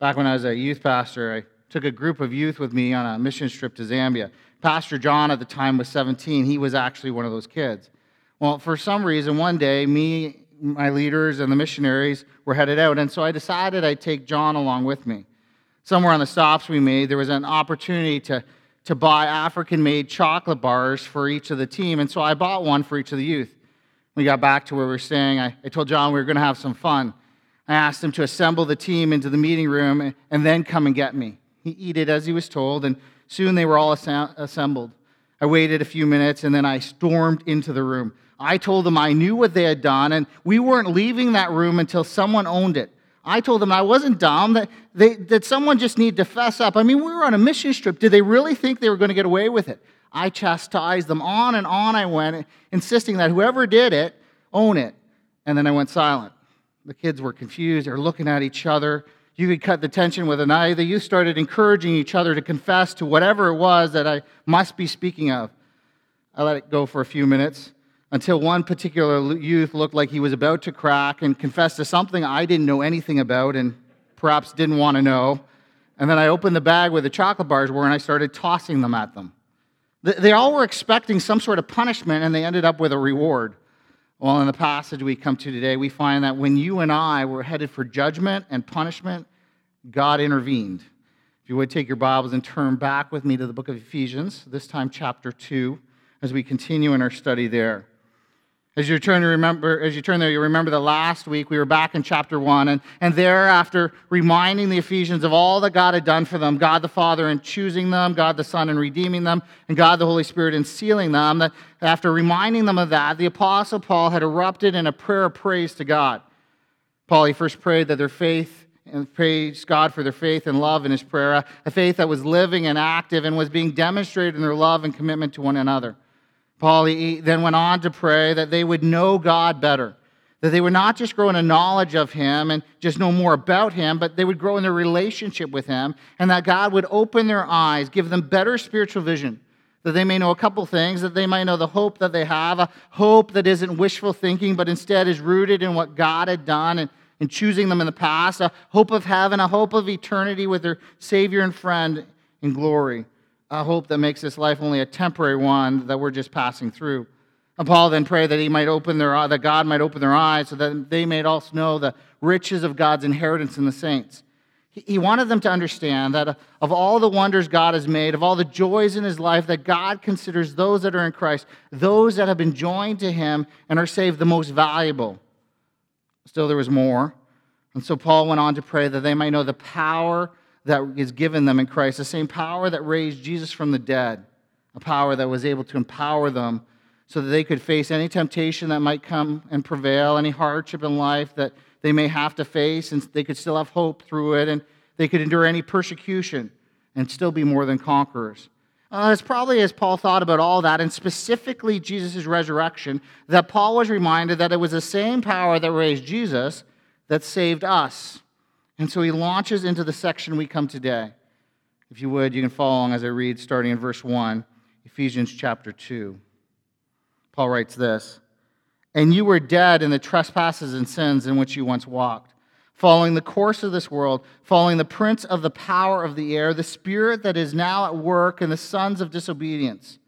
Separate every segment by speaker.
Speaker 1: Back when I was a youth pastor, I took a group of youth with me on a mission trip to Zambia. Pastor John at the time was 17. He was actually one of those kids. Well, for some reason, one day, me, my leaders, and the missionaries were headed out, and so I decided I'd take John along with me. Somewhere on the stops we made, there was an opportunity to, to buy African made chocolate bars for each of the team, and so I bought one for each of the youth. When we got back to where we were staying, I, I told John we were going to have some fun. I asked him to assemble the team into the meeting room and then come and get me. He did as he was told, and soon they were all assembled. I waited a few minutes and then I stormed into the room. I told them I knew what they had done, and we weren't leaving that room until someone owned it. I told them I wasn't dumb, that, they, that someone just needed to fess up. I mean, we were on a mission trip. Did they really think they were going to get away with it? I chastised them. On and on I went, insisting that whoever did it, own it. And then I went silent. The kids were confused. They're looking at each other. You could cut the tension with an eye. The youth started encouraging each other to confess to whatever it was that I must be speaking of. I let it go for a few minutes until one particular youth looked like he was about to crack and confessed to something I didn't know anything about and perhaps didn't want to know. And then I opened the bag where the chocolate bars were and I started tossing them at them. They all were expecting some sort of punishment and they ended up with a reward. Well, in the passage we come to today, we find that when you and I were headed for judgment and punishment, God intervened. If you would take your Bibles and turn back with me to the book of Ephesians, this time chapter 2, as we continue in our study there. As you turn to remember, as you turn there, you remember that last week we were back in chapter one, and, and there, after reminding the Ephesians of all that God had done for them, God the Father in choosing them, God the Son in redeeming them, and God the Holy Spirit in sealing them, that after reminding them of that, the Apostle Paul had erupted in a prayer of praise to God. Paul, he first prayed that their faith and praised God for their faith and love in his prayer, a faith that was living and active and was being demonstrated in their love and commitment to one another. Paul then went on to pray that they would know God better, that they would not just grow in a knowledge of Him and just know more about Him, but they would grow in their relationship with Him, and that God would open their eyes, give them better spiritual vision, that they may know a couple things, that they might know the hope that they have, a hope that isn't wishful thinking, but instead is rooted in what God had done and in choosing them in the past, a hope of heaven, a hope of eternity with their Savior and friend in glory a hope that makes this life only a temporary one that we're just passing through. And Paul then prayed that he might open their that God might open their eyes so that they may also know the riches of God's inheritance in the saints. He wanted them to understand that of all the wonders God has made, of all the joys in his life, that God considers those that are in Christ, those that have been joined to him and are saved, the most valuable. Still, there was more. And so Paul went on to pray that they might know the power that is given them in Christ, the same power that raised Jesus from the dead, a power that was able to empower them so that they could face any temptation that might come and prevail, any hardship in life that they may have to face, and they could still have hope through it, and they could endure any persecution and still be more than conquerors. Uh, it's probably as Paul thought about all that, and specifically Jesus' resurrection, that Paul was reminded that it was the same power that raised Jesus that saved us. And so he launches into the section we come today. If you would, you can follow along as I read, starting in verse 1, Ephesians chapter 2. Paul writes this And you were dead in the trespasses and sins in which you once walked, following the course of this world, following the prince of the power of the air, the spirit that is now at work in the sons of disobedience,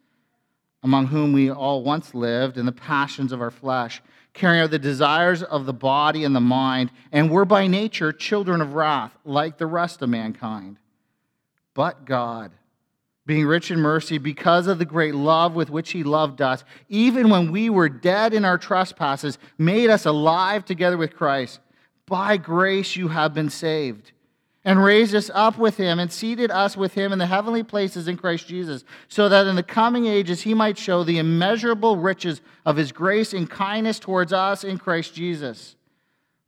Speaker 1: among whom we all once lived in the passions of our flesh carrying out the desires of the body and the mind, and were by nature children of wrath, like the rest of mankind. But God, being rich in mercy, because of the great love with which He loved us, even when we were dead in our trespasses, made us alive together with Christ. By grace you have been saved and raised us up with him and seated us with him in the heavenly places in Christ Jesus, so that in the coming ages he might show the immeasurable riches of his grace and kindness towards us in Christ Jesus.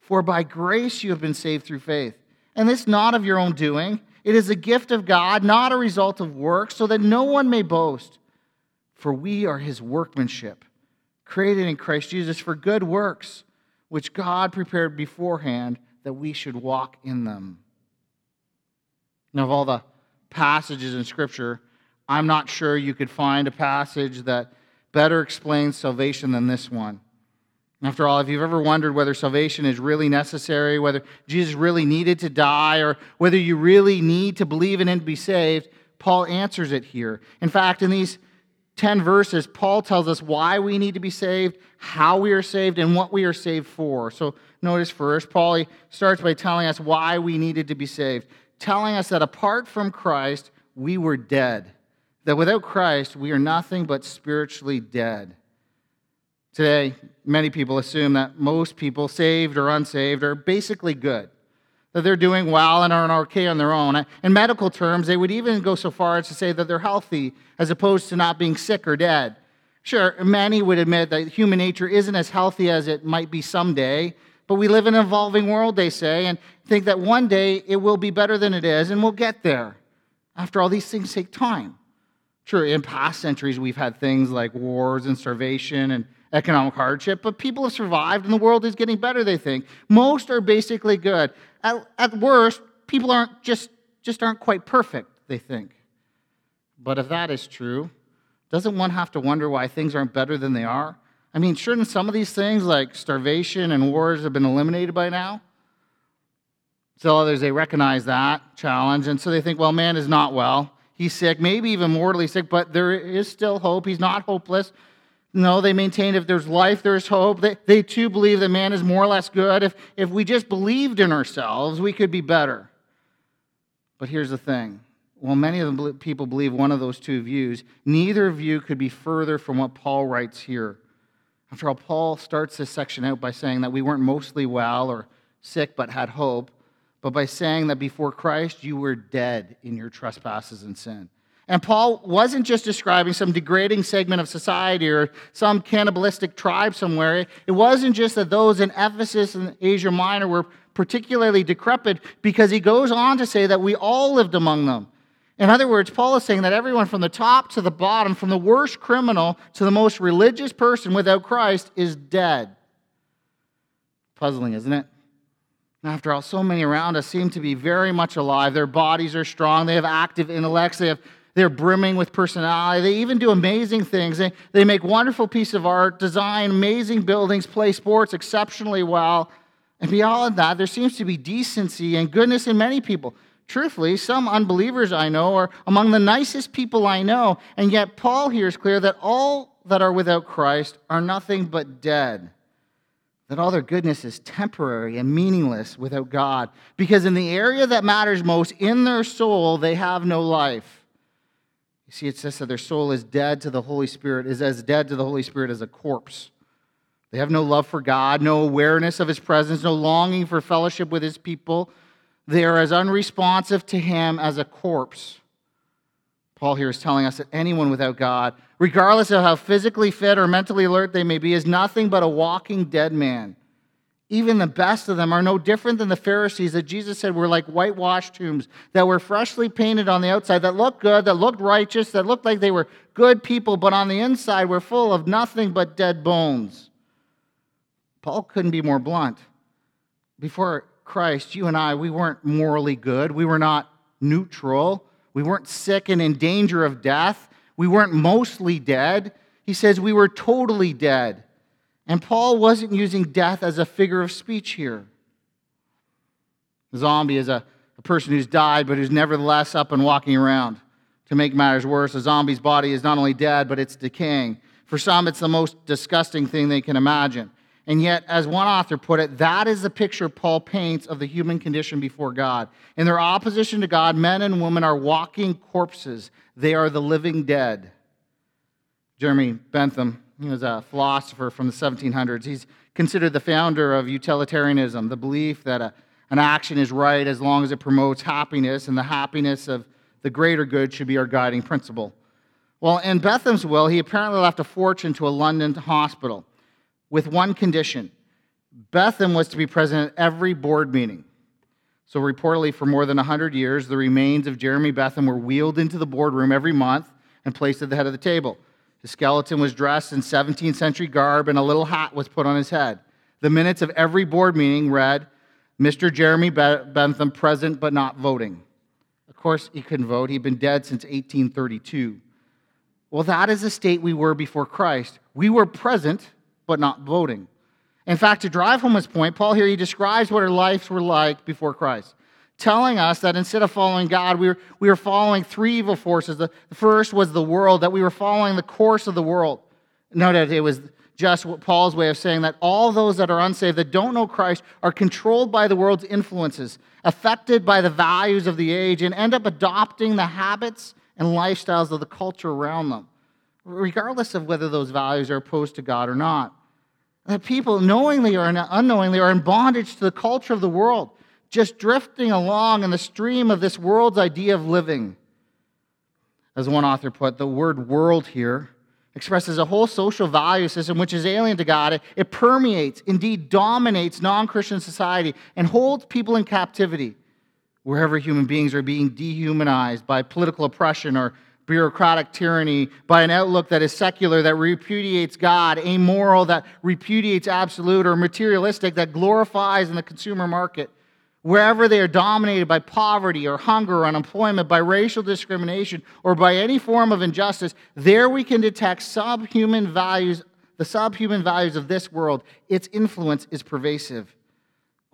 Speaker 1: For by grace you have been saved through faith, and this not of your own doing. It is a gift of God, not a result of works, so that no one may boast. For we are his workmanship, created in Christ Jesus for good works, which God prepared beforehand that we should walk in them. Now, of all the passages in Scripture, I'm not sure you could find a passage that better explains salvation than this one. After all, if you've ever wondered whether salvation is really necessary, whether Jesus really needed to die, or whether you really need to believe in him to be saved, Paul answers it here. In fact, in these 10 verses, Paul tells us why we need to be saved, how we are saved, and what we are saved for. So notice first, Paul starts by telling us why we needed to be saved, telling us that apart from Christ, we were dead. That without Christ, we are nothing but spiritually dead. Today, many people assume that most people, saved or unsaved, are basically good, that they're doing well and are okay on their own. In medical terms, they would even go so far as to say that they're healthy as opposed to not being sick or dead. Sure, many would admit that human nature isn't as healthy as it might be someday, but we live in an evolving world, they say, and think that one day it will be better than it is, and we'll get there. After all, these things take time. Sure, in past centuries, we've had things like wars and starvation and economic hardship, but people have survived and the world is getting better, they think. Most are basically good. At, at worst, people aren't just, just aren't quite perfect, they think. But if that is true, doesn't one have to wonder why things aren't better than they are? I mean, shouldn't some of these things like starvation and wars have been eliminated by now? So others, they recognize that challenge, and so they think, well, man is not well. He's sick, maybe even mortally sick, but there is still hope. He's not hopeless. No, they maintain if there's life, there's hope. They, they too believe that man is more or less good. If, if we just believed in ourselves, we could be better. But here's the thing. Well, many of the people believe one of those two views. Neither view could be further from what Paul writes here. After all, Paul starts this section out by saying that we weren't mostly well or sick but had hope, but by saying that before Christ you were dead in your trespasses and sin. And Paul wasn't just describing some degrading segment of society or some cannibalistic tribe somewhere. It wasn't just that those in Ephesus and Asia Minor were particularly decrepit, because he goes on to say that we all lived among them. In other words, Paul is saying that everyone from the top to the bottom, from the worst criminal to the most religious person without Christ, is dead. Puzzling, isn't it? After all, so many around us seem to be very much alive. Their bodies are strong. They have active intellects. They have they're brimming with personality. They even do amazing things. They, they make wonderful pieces of art, design amazing buildings, play sports exceptionally well. And beyond that, there seems to be decency and goodness in many people. Truthfully, some unbelievers I know are among the nicest people I know. And yet, Paul here is clear that all that are without Christ are nothing but dead. That all their goodness is temporary and meaningless without God. Because in the area that matters most, in their soul, they have no life. You see, it says that their soul is dead to the Holy Spirit, is as dead to the Holy Spirit as a corpse. They have no love for God, no awareness of His presence, no longing for fellowship with His people. They are as unresponsive to Him as a corpse. Paul here is telling us that anyone without God, regardless of how physically fit or mentally alert they may be, is nothing but a walking dead man even the best of them are no different than the Pharisees that Jesus said were like whitewashed tombs that were freshly painted on the outside, that looked good, that looked righteous, that looked like they were good people, but on the inside were full of nothing but dead bones. Paul couldn't be more blunt. Before Christ, you and I, we weren't morally good. We were not neutral. We weren't sick and in danger of death. We weren't mostly dead. He says we were totally dead. And Paul wasn't using death as a figure of speech here. A zombie is a, a person who's died but who's nevertheless up and walking around. To make matters worse, a zombie's body is not only dead, but it's decaying. For some, it's the most disgusting thing they can imagine. And yet, as one author put it, that is the picture Paul paints of the human condition before God. In their opposition to God, men and women are walking corpses, they are the living dead. Jeremy Bentham he was a philosopher from the 1700s. He's considered the founder of utilitarianism, the belief that a, an action is right as long as it promotes happiness, and the happiness of the greater good should be our guiding principle. Well, in Bentham's will, he apparently left a fortune to a London hospital with one condition Bentham was to be present at every board meeting. So, reportedly, for more than 100 years, the remains of Jeremy Bentham were wheeled into the boardroom every month and placed at the head of the table. His skeleton was dressed in 17th century garb, and a little hat was put on his head. The minutes of every board meeting read, Mr. Jeremy Bentham present but not voting. Of course, he couldn't vote. He'd been dead since 1832. Well, that is the state we were before Christ. We were present but not voting. In fact, to drive home his point, Paul here he describes what our lives were like before Christ, telling us that instead of following God, we were, we were following three evil forces. The first was the world, that we were following the course of the world. No, that it was just Paul's way of saying that all those that are unsaved, that don't know Christ, are controlled by the world's influences, affected by the values of the age, and end up adopting the habits and lifestyles of the culture around them, regardless of whether those values are opposed to God or not. That people, knowingly or unknowingly, are in bondage to the culture of the world, just drifting along in the stream of this world's idea of living. As one author put, the word world here expresses a whole social value system which is alien to God. It, it permeates, indeed dominates non Christian society, and holds people in captivity wherever human beings are being dehumanized by political oppression or bureaucratic tyranny, by an outlook that is secular, that repudiates God, amoral, that repudiates absolute, or materialistic, that glorifies in the consumer market. Wherever they are dominated by poverty or hunger or unemployment, by racial discrimination, or by any form of injustice, there we can detect subhuman values, the subhuman values of this world. Its influence is pervasive.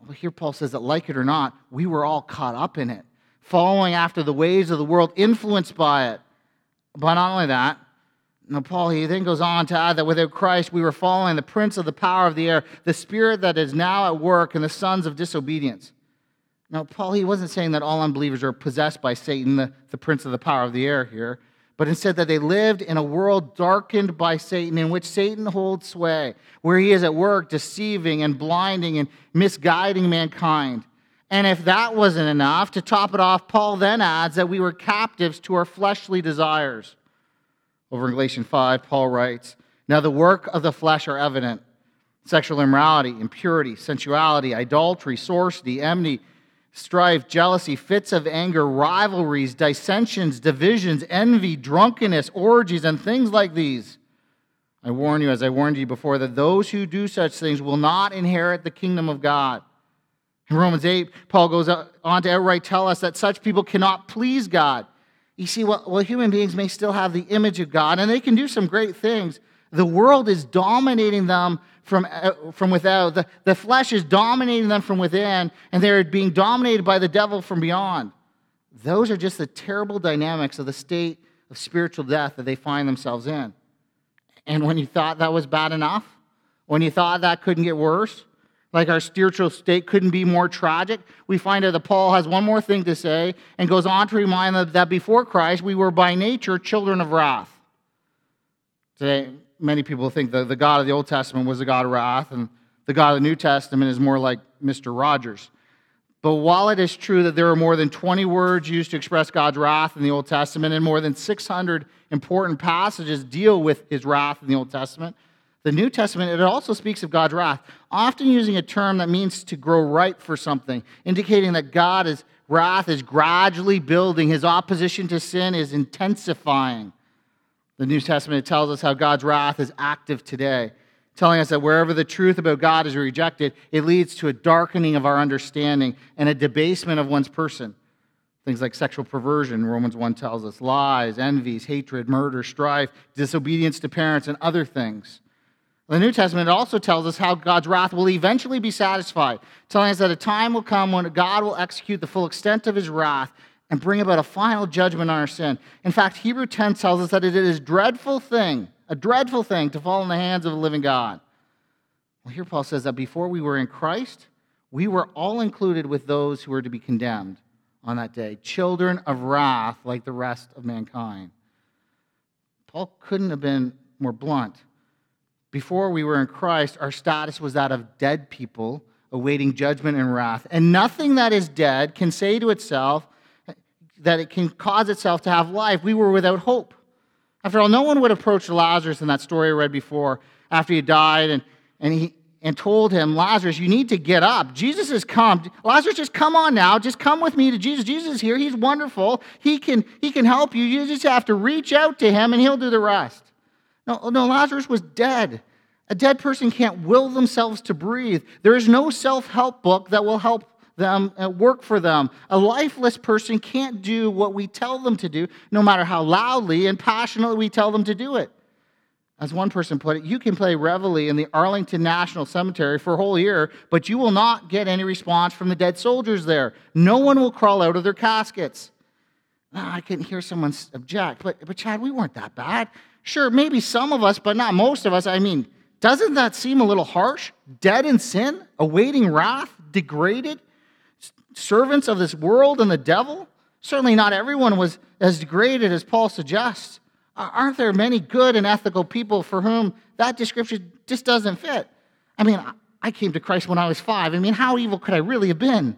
Speaker 1: Well, here Paul says that, like it or not, we were all caught up in it, following after the ways of the world, influenced by it. But not only that, now, Paul, he then goes on to add that without Christ, we were following the prince of the power of the air, the spirit that is now at work in the sons of disobedience. Now, Paul, he wasn't saying that all unbelievers are possessed by Satan, the, the prince of the power of the air here, but instead that they lived in a world darkened by Satan, in which Satan holds sway, where he is at work deceiving and blinding and misguiding mankind. And if that wasn't enough, to top it off, Paul then adds that we were captives to our fleshly desires. Over in Galatians 5, Paul writes, Now the work of the flesh are evident sexual immorality, impurity, sensuality, idolatry, sorcery, enmity, strife, jealousy, fits of anger, rivalries, dissensions, divisions, envy, drunkenness, orgies, and things like these. I warn you, as I warned you before, that those who do such things will not inherit the kingdom of God. In Romans 8, Paul goes on to outright tell us that such people cannot please God. You see, well, well, human beings may still have the image of God and they can do some great things. The world is dominating them from, uh, from without, the, the flesh is dominating them from within, and they're being dominated by the devil from beyond. Those are just the terrible dynamics of the state of spiritual death that they find themselves in. And when you thought that was bad enough, when you thought that couldn't get worse, like our spiritual state couldn't be more tragic, we find out that Paul has one more thing to say and goes on to remind them that before Christ, we were by nature children of wrath. Today, many people think that the God of the Old Testament was the God of wrath, and the God of the New Testament is more like Mr. Rogers. But while it is true that there are more than 20 words used to express God's wrath in the Old Testament, and more than 600 important passages deal with his wrath in the Old Testament, the New Testament, it also speaks of God's wrath, often using a term that means to grow ripe for something, indicating that God's wrath is gradually building, his opposition to sin is intensifying. The New Testament tells us how God's wrath is active today, telling us that wherever the truth about God is rejected, it leads to a darkening of our understanding and a debasement of one's person. Things like sexual perversion, Romans 1 tells us, lies, envies, hatred, murder, strife, disobedience to parents, and other things. The New Testament also tells us how God's wrath will eventually be satisfied, telling us that a time will come when God will execute the full extent of his wrath and bring about a final judgment on our sin. In fact, Hebrew 10 tells us that it is a dreadful thing, a dreadful thing to fall in the hands of a living God. Well, here Paul says that before we were in Christ, we were all included with those who were to be condemned on that day, children of wrath like the rest of mankind. Paul couldn't have been more blunt before we were in Christ, our status was that of dead people awaiting judgment and wrath. And nothing that is dead can say to itself that it can cause itself to have life. We were without hope. After all, no one would approach Lazarus in that story I read before after he died and, and, he, and told him, Lazarus, you need to get up. Jesus has come. Lazarus, just come on now. Just come with me to Jesus. Jesus is here. He's wonderful. He can, he can help you. You just have to reach out to him and he'll do the rest. No, no, Lazarus was dead. A dead person can't will themselves to breathe. There is no self help book that will help them uh, work for them. A lifeless person can't do what we tell them to do, no matter how loudly and passionately we tell them to do it. As one person put it, you can play Reveille in the Arlington National Cemetery for a whole year, but you will not get any response from the dead soldiers there. No one will crawl out of their caskets. I couldn't hear someone object, but, but Chad, we weren't that bad. Sure, maybe some of us, but not most of us. I mean, doesn't that seem a little harsh? Dead in sin, awaiting wrath, degraded, servants of this world and the devil? Certainly not everyone was as degraded as Paul suggests. Aren't there many good and ethical people for whom that description just doesn't fit? I mean, I came to Christ when I was five. I mean, how evil could I really have been?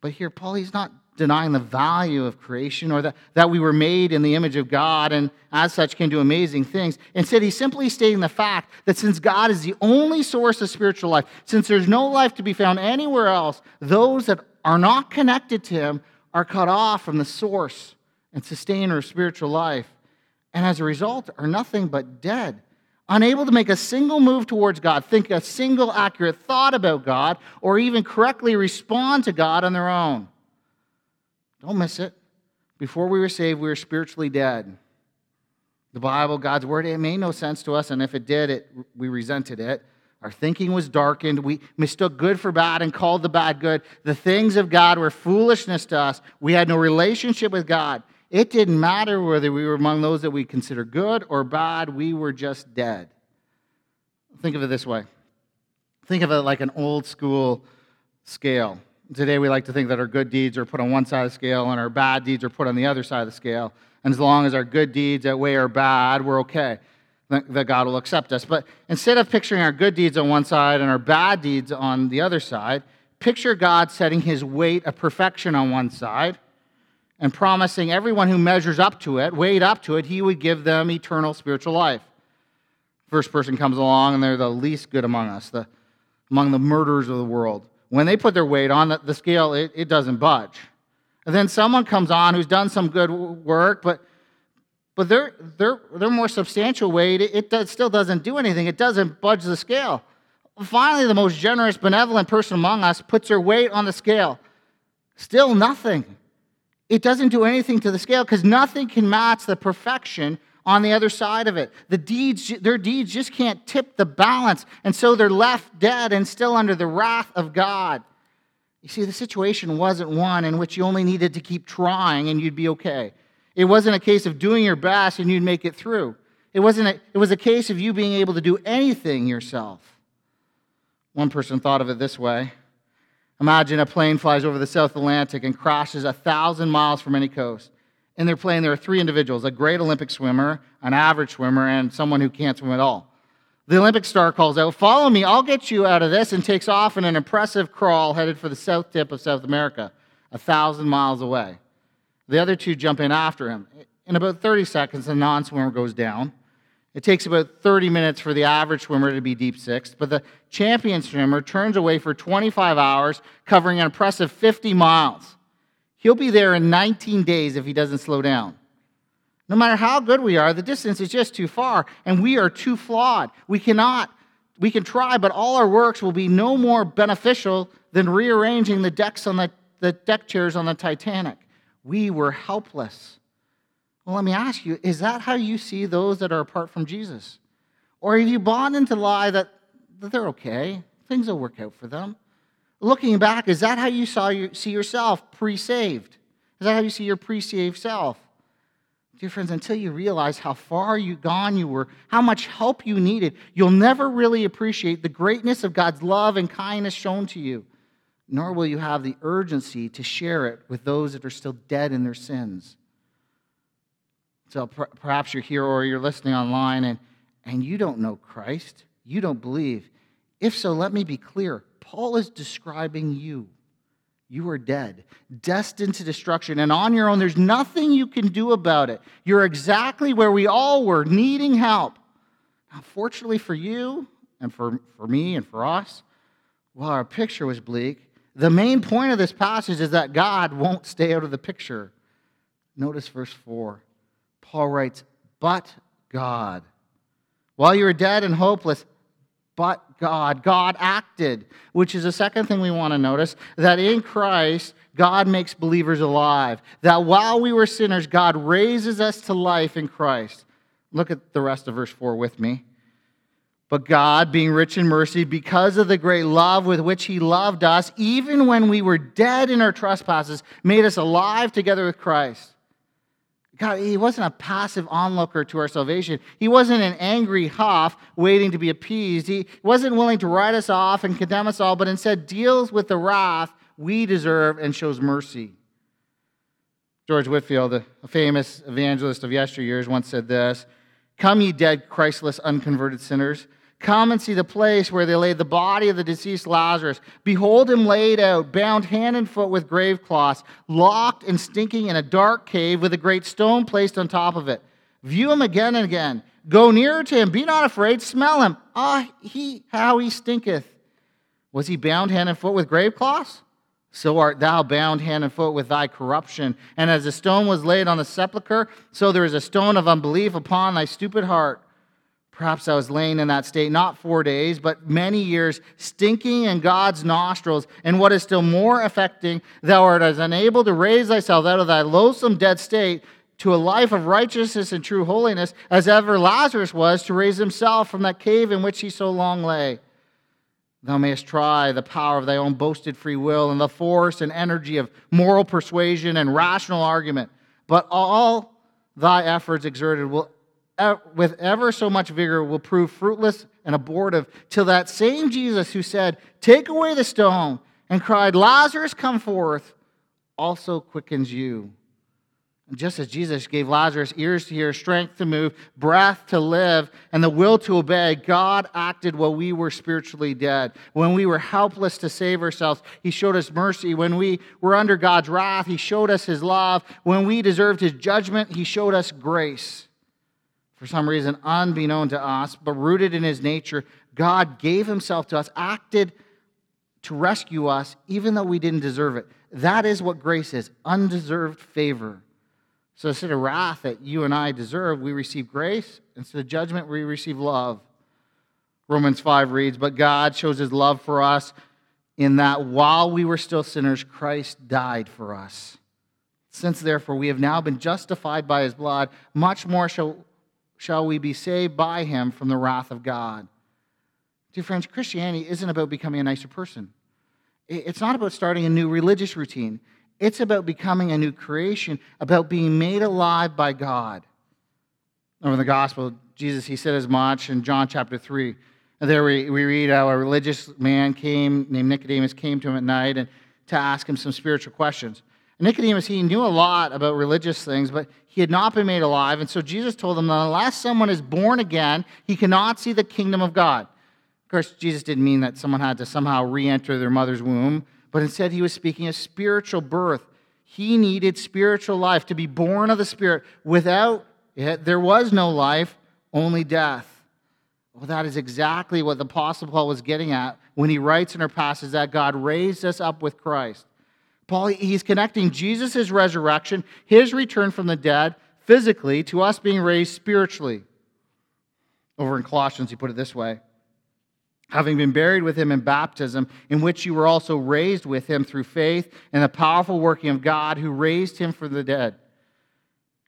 Speaker 1: But here, Paul, he's not denying the value of creation or that, that we were made in the image of God and as such can do amazing things. Instead, he's simply stating the fact that since God is the only source of spiritual life, since there's no life to be found anywhere else, those that are not connected to him are cut off from the source and sustainer of spiritual life and as a result are nothing but dead, unable to make a single move towards God, think a single accurate thought about God, or even correctly respond to God on their own. Don't miss it. Before we were saved, we were spiritually dead. The Bible, God's word, it made no sense to us, and if it did, it, we resented it. Our thinking was darkened. We mistook good for bad and called the bad good. The things of God were foolishness to us. We had no relationship with God. It didn't matter whether we were among those that we consider good or bad, we were just dead. Think of it this way think of it like an old school scale. Today, we like to think that our good deeds are put on one side of the scale and our bad deeds are put on the other side of the scale. And as long as our good deeds outweigh our bad, we're okay. That God will accept us. But instead of picturing our good deeds on one side and our bad deeds on the other side, picture God setting his weight of perfection on one side and promising everyone who measures up to it, weighed up to it, he would give them eternal spiritual life. First person comes along and they're the least good among us, the, among the murderers of the world. When they put their weight on the, the scale, it, it doesn't budge. And then someone comes on who's done some good work, but but their, their, their more substantial weight, it, it does, still doesn't do anything. It doesn't budge the scale. Finally, the most generous, benevolent person among us puts her weight on the scale. Still nothing it doesn't do anything to the scale because nothing can match the perfection on the other side of it. The deeds, their deeds just can't tip the balance, and so they're left dead and still under the wrath of God. You see, the situation wasn't one in which you only needed to keep trying and you'd be okay. It wasn't a case of doing your best and you'd make it through. It, wasn't a, it was a case of you being able to do anything yourself. One person thought of it this way Imagine a plane flies over the South Atlantic and crashes a thousand miles from any coast. In their plane, there are three individuals a great Olympic swimmer, an average swimmer, and someone who can't swim at all. The Olympic star calls out, Follow me, I'll get you out of this, and takes off in an impressive crawl headed for the south tip of South America, a thousand miles away. The other two jump in after him. In about 30 seconds, the non swimmer goes down. It takes about 30 minutes for the average swimmer to be deep sixth, but the champion swimmer turns away for 25 hours, covering an impressive 50 miles. He'll be there in 19 days if he doesn't slow down. No matter how good we are, the distance is just too far, and we are too flawed. We cannot, we can try, but all our works will be no more beneficial than rearranging the decks on the, the deck chairs on the Titanic. We were helpless. Well, let me ask you is that how you see those that are apart from Jesus? Or have you bought into the lie that, that they're okay, things will work out for them? Looking back, is that how you saw your, see yourself pre saved? Is that how you see your pre saved self? Dear friends, until you realize how far you gone you were, how much help you needed, you'll never really appreciate the greatness of God's love and kindness shown to you, nor will you have the urgency to share it with those that are still dead in their sins. So perhaps you're here or you're listening online and, and you don't know Christ. You don't believe. If so, let me be clear. Paul is describing you. You are dead, destined to destruction, and on your own, there's nothing you can do about it. You're exactly where we all were, needing help. Now, fortunately for you, and for, for me, and for us, while our picture was bleak, the main point of this passage is that God won't stay out of the picture. Notice verse 4. Paul writes, but God. While you were dead and hopeless, but God. God acted, which is the second thing we want to notice that in Christ, God makes believers alive. That while we were sinners, God raises us to life in Christ. Look at the rest of verse 4 with me. But God, being rich in mercy, because of the great love with which He loved us, even when we were dead in our trespasses, made us alive together with Christ. God, He wasn't a passive onlooker to our salvation. He wasn't an angry huff waiting to be appeased. He wasn't willing to write us off and condemn us all, but instead deals with the wrath we deserve and shows mercy. George Whitefield, a famous evangelist of yesteryears, once said this Come, ye dead, Christless, unconverted sinners. Come and see the place where they laid the body of the deceased Lazarus. Behold him laid out, bound hand and foot with grave cloths, locked and stinking in a dark cave with a great stone placed on top of it. View him again and again. Go nearer to him. Be not afraid. Smell him. Ah, he, how he stinketh. Was he bound hand and foot with grave cloths? So art thou bound hand and foot with thy corruption. And as a stone was laid on the sepulchre, so there is a stone of unbelief upon thy stupid heart. Perhaps I was laying in that state not four days, but many years, stinking in God's nostrils. And what is still more affecting, thou art as unable to raise thyself out of thy loathsome dead state to a life of righteousness and true holiness, as ever Lazarus was to raise himself from that cave in which he so long lay. Thou mayest try the power of thy own boasted free will and the force and energy of moral persuasion and rational argument, but all thy efforts exerted will with ever so much vigor will prove fruitless and abortive till that same Jesus who said, Take away the stone, and cried, Lazarus, come forth, also quickens you. And just as Jesus gave Lazarus ears to hear, strength to move, breath to live, and the will to obey, God acted while we were spiritually dead. When we were helpless to save ourselves, He showed us mercy. When we were under God's wrath, He showed us His love. When we deserved His judgment, He showed us grace for some reason unbeknown to us, but rooted in his nature, God gave himself to us, acted to rescue us, even though we didn't deserve it. That is what grace is undeserved favor. So instead of wrath that you and I deserve, we receive grace. Instead of judgment, we receive love. Romans 5 reads, But God shows his love for us in that while we were still sinners, Christ died for us. Since therefore we have now been justified by his blood, much more shall shall we be saved by him from the wrath of God. Dear friends, Christianity isn't about becoming a nicer person. It's not about starting a new religious routine. It's about becoming a new creation, about being made alive by God. Over the gospel, Jesus, he said as much in John chapter 3. And there we, we read how a religious man came, named Nicodemus, came to him at night and to ask him some spiritual questions. Nicodemus, he knew a lot about religious things, but he had not been made alive. And so Jesus told him that unless someone is born again, he cannot see the kingdom of God. Of course, Jesus didn't mean that someone had to somehow re enter their mother's womb, but instead he was speaking of spiritual birth. He needed spiritual life to be born of the Spirit. Without it, there was no life, only death. Well, that is exactly what the Apostle Paul was getting at when he writes in our passage that God raised us up with Christ. Paul, he's connecting Jesus' resurrection, his return from the dead, physically, to us being raised spiritually. Over in Colossians, he put it this way Having been buried with him in baptism, in which you were also raised with him through faith and the powerful working of God who raised him from the dead.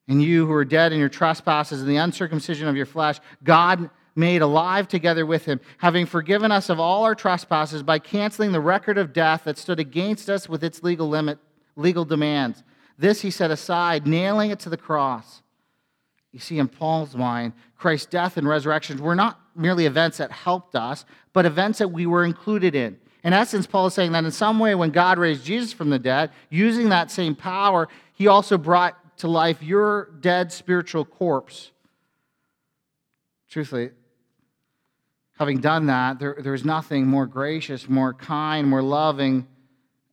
Speaker 1: And you who are dead in your trespasses and the uncircumcision of your flesh, God made alive together with him, having forgiven us of all our trespasses by canceling the record of death that stood against us with its legal limit, legal demands. This he set aside, nailing it to the cross. You see, in Paul's mind, Christ's death and resurrection were not merely events that helped us, but events that we were included in. In essence, Paul is saying that in some way, when God raised Jesus from the dead, using that same power, he also brought to life your dead spiritual corpse. Truthfully, having done that, there, there's nothing more gracious, more kind, more loving,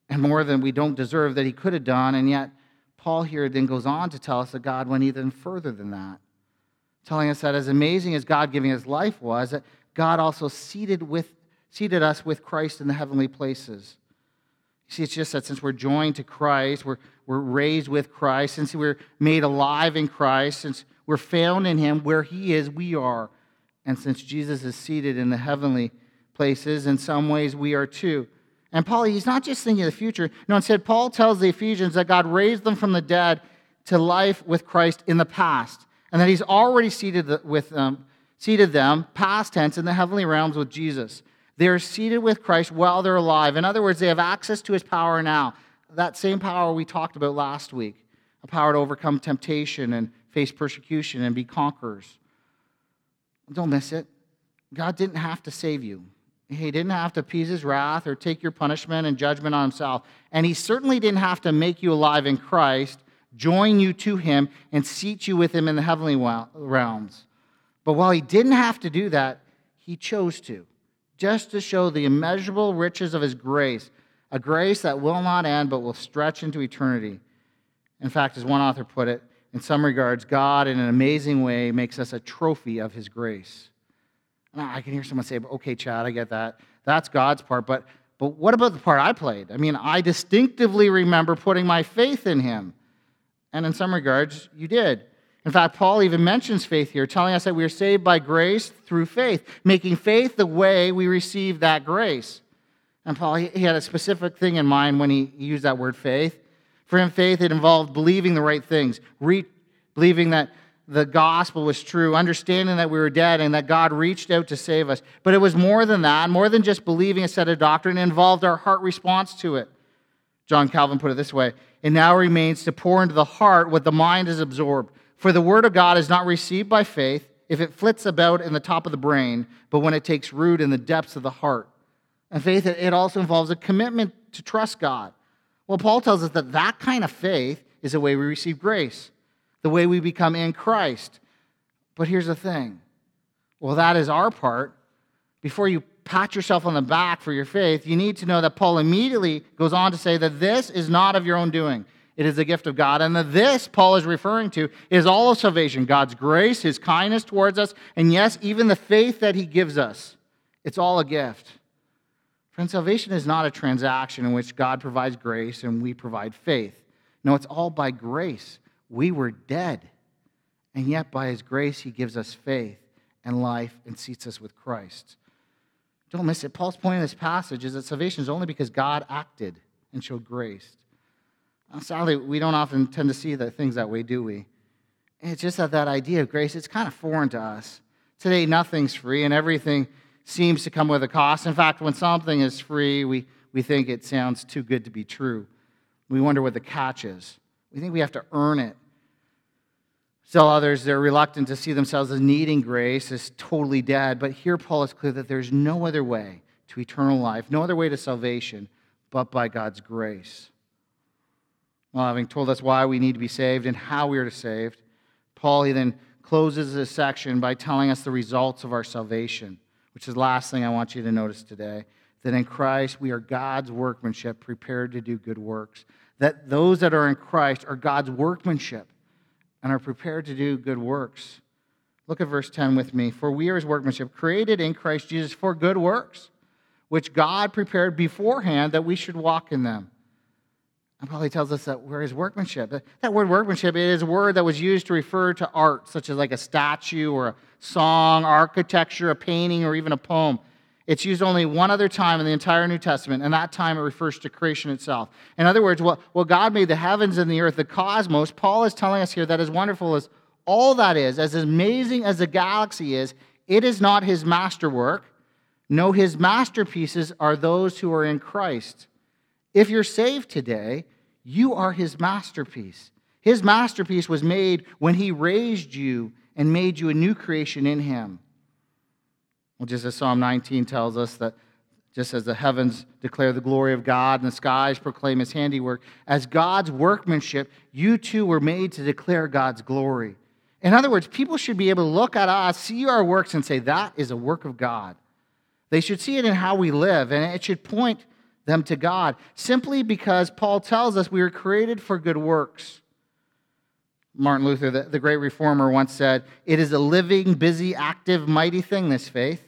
Speaker 1: and more than we don't deserve that he could have done. And yet, Paul here then goes on to tell us that God went even further than that, telling us that as amazing as God giving his life was, that God also seated, with, seated us with Christ in the heavenly places. You see, it's just that since we're joined to Christ, we're, we're raised with Christ, since we're made alive in Christ, since we're found in him where he is, we are and since Jesus is seated in the heavenly places, in some ways we are too. And Paul, he's not just thinking of the future. No, instead, Paul tells the Ephesians that God raised them from the dead to life with Christ in the past. and that he's already seated with them, seated them, past tense, in the heavenly realms with Jesus. They are seated with Christ while they're alive. In other words, they have access to his power now. That same power we talked about last week a power to overcome temptation and face persecution and be conquerors. Don't miss it. God didn't have to save you. He didn't have to appease his wrath or take your punishment and judgment on himself. And he certainly didn't have to make you alive in Christ, join you to him, and seat you with him in the heavenly realms. But while he didn't have to do that, he chose to, just to show the immeasurable riches of his grace, a grace that will not end but will stretch into eternity. In fact, as one author put it, in some regards, God, in an amazing way, makes us a trophy of his grace. I can hear someone say, okay, Chad, I get that. That's God's part. But, but what about the part I played? I mean, I distinctively remember putting my faith in him. And in some regards, you did. In fact, Paul even mentions faith here, telling us that we are saved by grace through faith, making faith the way we receive that grace. And Paul, he had a specific thing in mind when he used that word faith. For him, faith, it involved believing the right things, re- believing that the gospel was true, understanding that we were dead and that God reached out to save us. But it was more than that, more than just believing a set of doctrine, it involved our heart response to it. John Calvin put it this way It now remains to pour into the heart what the mind has absorbed. For the word of God is not received by faith if it flits about in the top of the brain, but when it takes root in the depths of the heart. And faith, it also involves a commitment to trust God. Well, Paul tells us that that kind of faith is the way we receive grace the way we become in Christ. But here's the thing well, that is our part. Before you pat yourself on the back for your faith, you need to know that Paul immediately goes on to say that this is not of your own doing. It is a gift of God. And that this, Paul is referring to, is all of salvation God's grace, his kindness towards us, and yes, even the faith that he gives us. It's all a gift. Friend, salvation is not a transaction in which God provides grace and we provide faith. No, it's all by grace. We were dead, and yet by his grace, he gives us faith and life and seats us with Christ. Don't miss it. Paul's point in this passage is that salvation is only because God acted and showed grace. Sadly, we don't often tend to see the things that way, do we? It's just that that idea of grace, it's kind of foreign to us. Today, nothing's free, and everything seems to come with a cost. In fact, when something is free, we, we think it sounds too good to be true. We wonder what the catch is. We think we have to earn it. Still others, they're reluctant to see themselves as needing grace, as totally dead. But here, Paul is clear that there's no other way to eternal life, no other way to salvation but by God's grace. Well, having told us why we need to be saved and how we are to saved, Paul he then closes this section by telling us the results of our salvation, which is the last thing I want you to notice today. That in Christ we are God's workmanship, prepared to do good works. That those that are in Christ are God's workmanship and are prepared to do good works. Look at verse 10 with me. For we are his workmanship, created in Christ Jesus for good works, which God prepared beforehand that we should walk in them. And Paul tells us that we're his workmanship. That word workmanship is a word that was used to refer to art, such as like a statue or a song, architecture, a painting, or even a poem. It's used only one other time in the entire New Testament, and that time it refers to creation itself. In other words, what, what God made the heavens and the earth, the cosmos, Paul is telling us here that as wonderful as all that is, as amazing as the galaxy is, it is not his masterwork. No, his masterpieces are those who are in Christ. If you're saved today, you are his masterpiece. His masterpiece was made when he raised you and made you a new creation in him. Well, just as Psalm 19 tells us that just as the heavens declare the glory of God and the skies proclaim his handiwork, as God's workmanship, you too were made to declare God's glory. In other words, people should be able to look at us, see our works, and say, that is a work of God. They should see it in how we live, and it should point them to God, simply because Paul tells us we were created for good works. Martin Luther, the, the great reformer, once said, It is a living, busy, active, mighty thing, this faith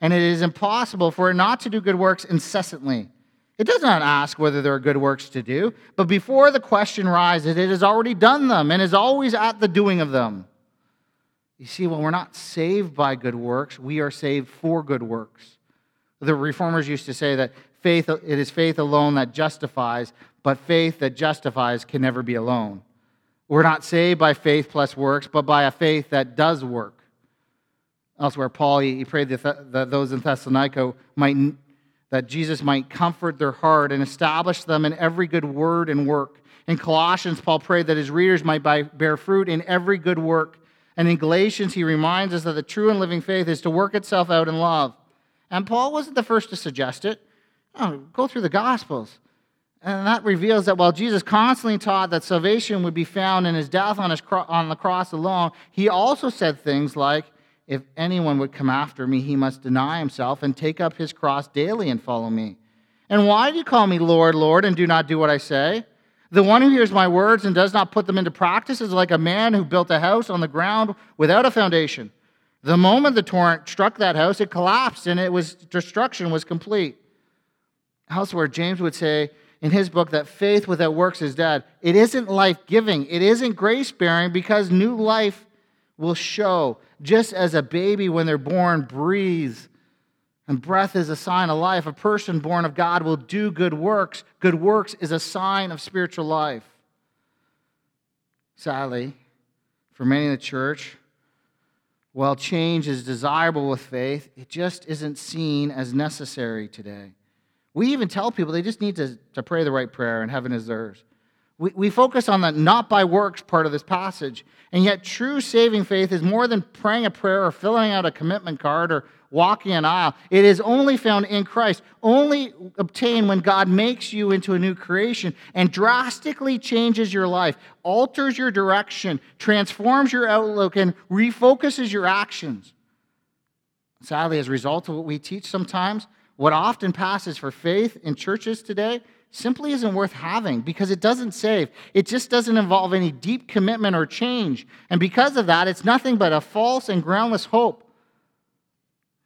Speaker 1: and it is impossible for it not to do good works incessantly. It does not ask whether there are good works to do, but before the question rises, it has already done them and is always at the doing of them. You see, when we're not saved by good works, we are saved for good works. The reformers used to say that faith, it is faith alone that justifies, but faith that justifies can never be alone. We're not saved by faith plus works, but by a faith that does work. Elsewhere, Paul, he, prayed that, that those in Thessalonica might, that Jesus might comfort their heart and establish them in every good word and work. In Colossians, Paul prayed that his readers might bear fruit in every good work. And in Galatians, he reminds us that the true and living faith is to work itself out in love. And Paul wasn't the first to suggest it. Oh, go through the Gospels. And that reveals that while Jesus constantly taught that salvation would be found in his death on, his cro- on the cross alone, he also said things like, If anyone would come after me, he must deny himself and take up his cross daily and follow me. And why do you call me Lord, Lord, and do not do what I say? The one who hears my words and does not put them into practice is like a man who built a house on the ground without a foundation. The moment the torrent struck that house, it collapsed and it was destruction was complete. Elsewhere, James would say, in his book that faith without works is dead. It isn't life giving, it isn't grace bearing because new life will show. Just as a baby, when they're born, breathes, and breath is a sign of life, a person born of God will do good works. Good works is a sign of spiritual life. Sadly, for many in the church, while change is desirable with faith, it just isn't seen as necessary today. We even tell people they just need to, to pray the right prayer and heaven is theirs. We, we focus on the not by works part of this passage. And yet, true saving faith is more than praying a prayer or filling out a commitment card or walking an aisle. It is only found in Christ, only obtained when God makes you into a new creation and drastically changes your life, alters your direction, transforms your outlook, and refocuses your actions. Sadly, as a result of what we teach sometimes, what often passes for faith in churches today simply isn't worth having because it doesn't save. It just doesn't involve any deep commitment or change. And because of that, it's nothing but a false and groundless hope.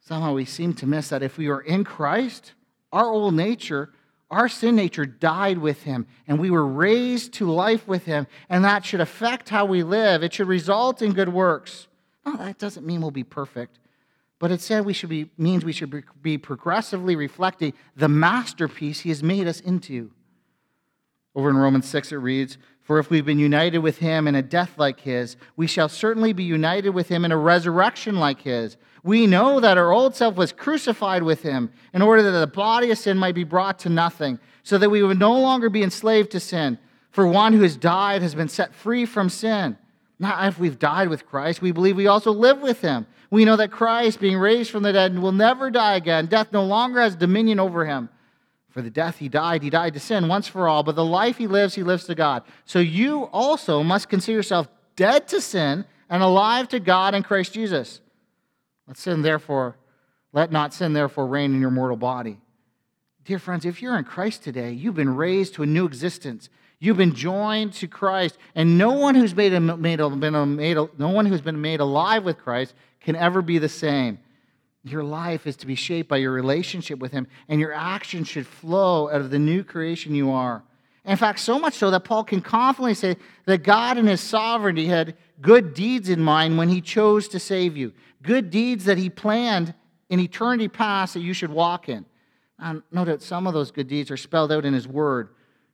Speaker 1: Somehow we seem to miss that if we are in Christ, our old nature, our sin nature died with him, and we were raised to life with him, and that should affect how we live. It should result in good works. That doesn't mean we'll be perfect. But it said we should be, means we should be progressively reflecting the masterpiece he has made us into. Over in Romans 6, it reads, For if we've been united with him in a death like his, we shall certainly be united with him in a resurrection like his. We know that our old self was crucified with him in order that the body of sin might be brought to nothing, so that we would no longer be enslaved to sin. For one who has died has been set free from sin. Not if we've died with Christ, we believe we also live with him. We know that Christ, being raised from the dead, will never die again. Death no longer has dominion over him. For the death he died, he died to sin once for all, but the life he lives, he lives to God. So you also must consider yourself dead to sin and alive to God in Christ Jesus. Let sin therefore, let not sin therefore reign in your mortal body. Dear friends, if you're in Christ today, you've been raised to a new existence. You've been joined to Christ, and no one who's made, made, been made no one who's been made alive with Christ can ever be the same. Your life is to be shaped by your relationship with Him, and your actions should flow out of the new creation you are. In fact, so much so that Paul can confidently say that God in His sovereignty had good deeds in mind when He chose to save you, good deeds that He planned in eternity past that you should walk in. And no doubt some of those good deeds are spelled out in His Word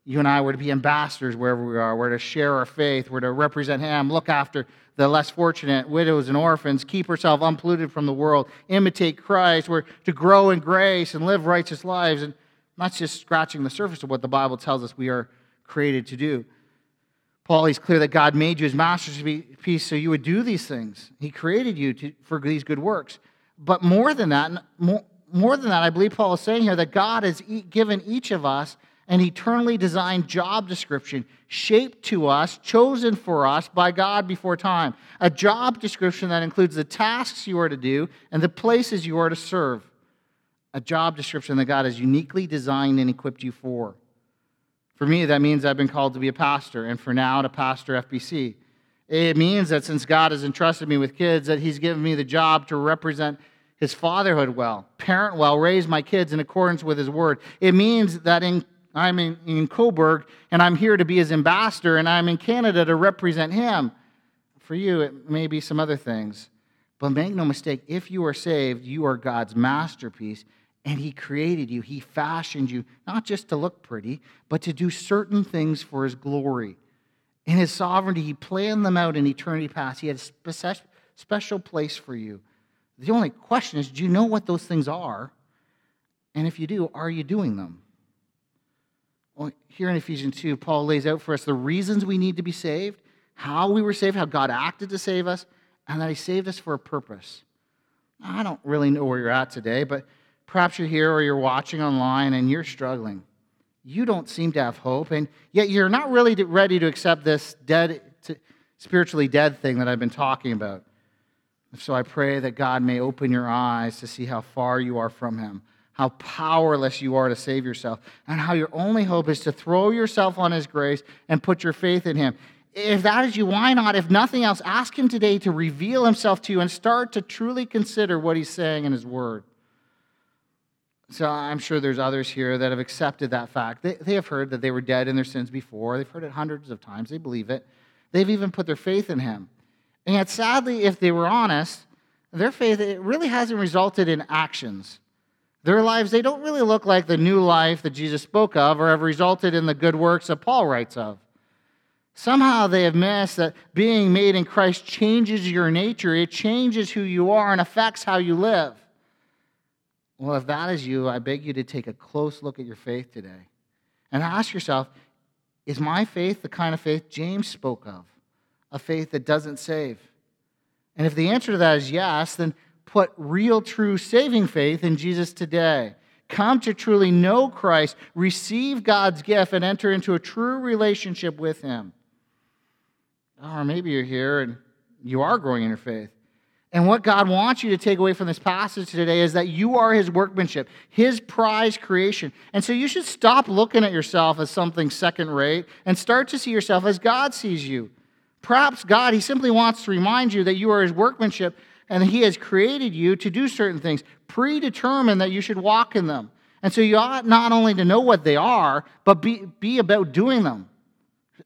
Speaker 1: you and I were to be ambassadors wherever we are. We're to share our faith. We're to represent Him, look after the less fortunate, widows and orphans, keep ourselves unpolluted from the world, imitate Christ. We're to grow in grace and live righteous lives. And not just scratching the surface of what the Bible tells us we are created to do. Paul, he's clear that God made you his masterpiece so you would do these things. He created you to, for these good works. But more than that, more, more than that, I believe Paul is saying here that God has given each of us an eternally designed job description shaped to us, chosen for us by God before time. A job description that includes the tasks you are to do and the places you are to serve. A job description that God has uniquely designed and equipped you for. For me, that means I've been called to be a pastor, and for now, to pastor FBC. It means that since God has entrusted me with kids, that He's given me the job to represent His fatherhood well, parent well, raise my kids in accordance with His word. It means that in I'm in, in Cobourg, and I'm here to be his ambassador, and I'm in Canada to represent him. For you, it may be some other things. But make no mistake, if you are saved, you are God's masterpiece, and he created you. He fashioned you, not just to look pretty, but to do certain things for his glory. In his sovereignty, he planned them out in eternity past. He had a special place for you. The only question is do you know what those things are? And if you do, are you doing them? Well, here in Ephesians 2, Paul lays out for us the reasons we need to be saved, how we were saved, how God acted to save us, and that he saved us for a purpose. I don't really know where you're at today, but perhaps you're here or you're watching online and you're struggling. You don't seem to have hope, and yet you're not really ready to accept this dead, spiritually dead thing that I've been talking about. So I pray that God may open your eyes to see how far you are from Him, how powerless you are to save yourself, and how your only hope is to throw yourself on His grace and put your faith in Him. If that is you, why not? If nothing else, ask Him today to reveal Himself to you and start to truly consider what He's saying in His Word. So I'm sure there's others here that have accepted that fact. They, they have heard that they were dead in their sins before, they've heard it hundreds of times, they believe it. They've even put their faith in Him. And yet, sadly, if they were honest, their faith it really hasn't resulted in actions. Their lives, they don't really look like the new life that Jesus spoke of or have resulted in the good works that Paul writes of. Somehow they have missed that being made in Christ changes your nature, it changes who you are and affects how you live. Well, if that is you, I beg you to take a close look at your faith today and ask yourself is my faith the kind of faith James spoke of? A faith that doesn't save? And if the answer to that is yes, then put real, true saving faith in Jesus today. Come to truly know Christ, receive God's gift, and enter into a true relationship with Him. Oh, or maybe you're here and you are growing in your faith. And what God wants you to take away from this passage today is that you are His workmanship, His prize creation. And so you should stop looking at yourself as something second rate and start to see yourself as God sees you. Perhaps God, He simply wants to remind you that you are His workmanship and He has created you to do certain things, predetermined that you should walk in them. And so you ought not only to know what they are, but be, be about doing them.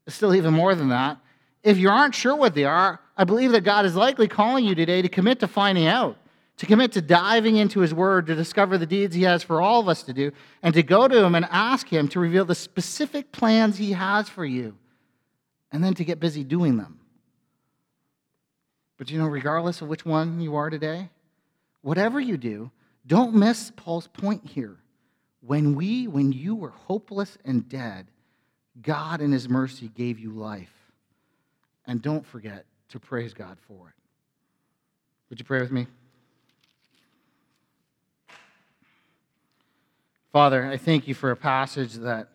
Speaker 1: Still, even more than that, if you aren't sure what they are, I believe that God is likely calling you today to commit to finding out, to commit to diving into His Word, to discover the deeds He has for all of us to do, and to go to Him and ask Him to reveal the specific plans He has for you and then to get busy doing them. But you know, regardless of which one you are today, whatever you do, don't miss Paul's point here. When we, when you were hopeless and dead, God in his mercy gave you life. And don't forget to praise God for it. Would you pray with me? Father, I thank you for a passage that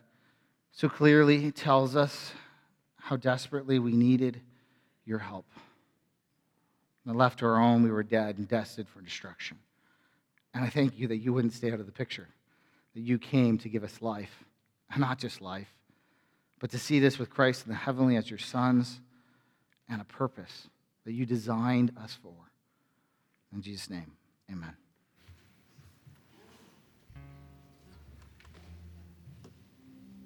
Speaker 1: so clearly tells us how desperately we needed your help. And left to our own, we were dead and destined for destruction. And I thank you that you wouldn't stay out of the picture, that you came to give us life, and not just life, but to see this with Christ in the heavenly as your sons and a purpose that you designed us for. In Jesus' name, amen.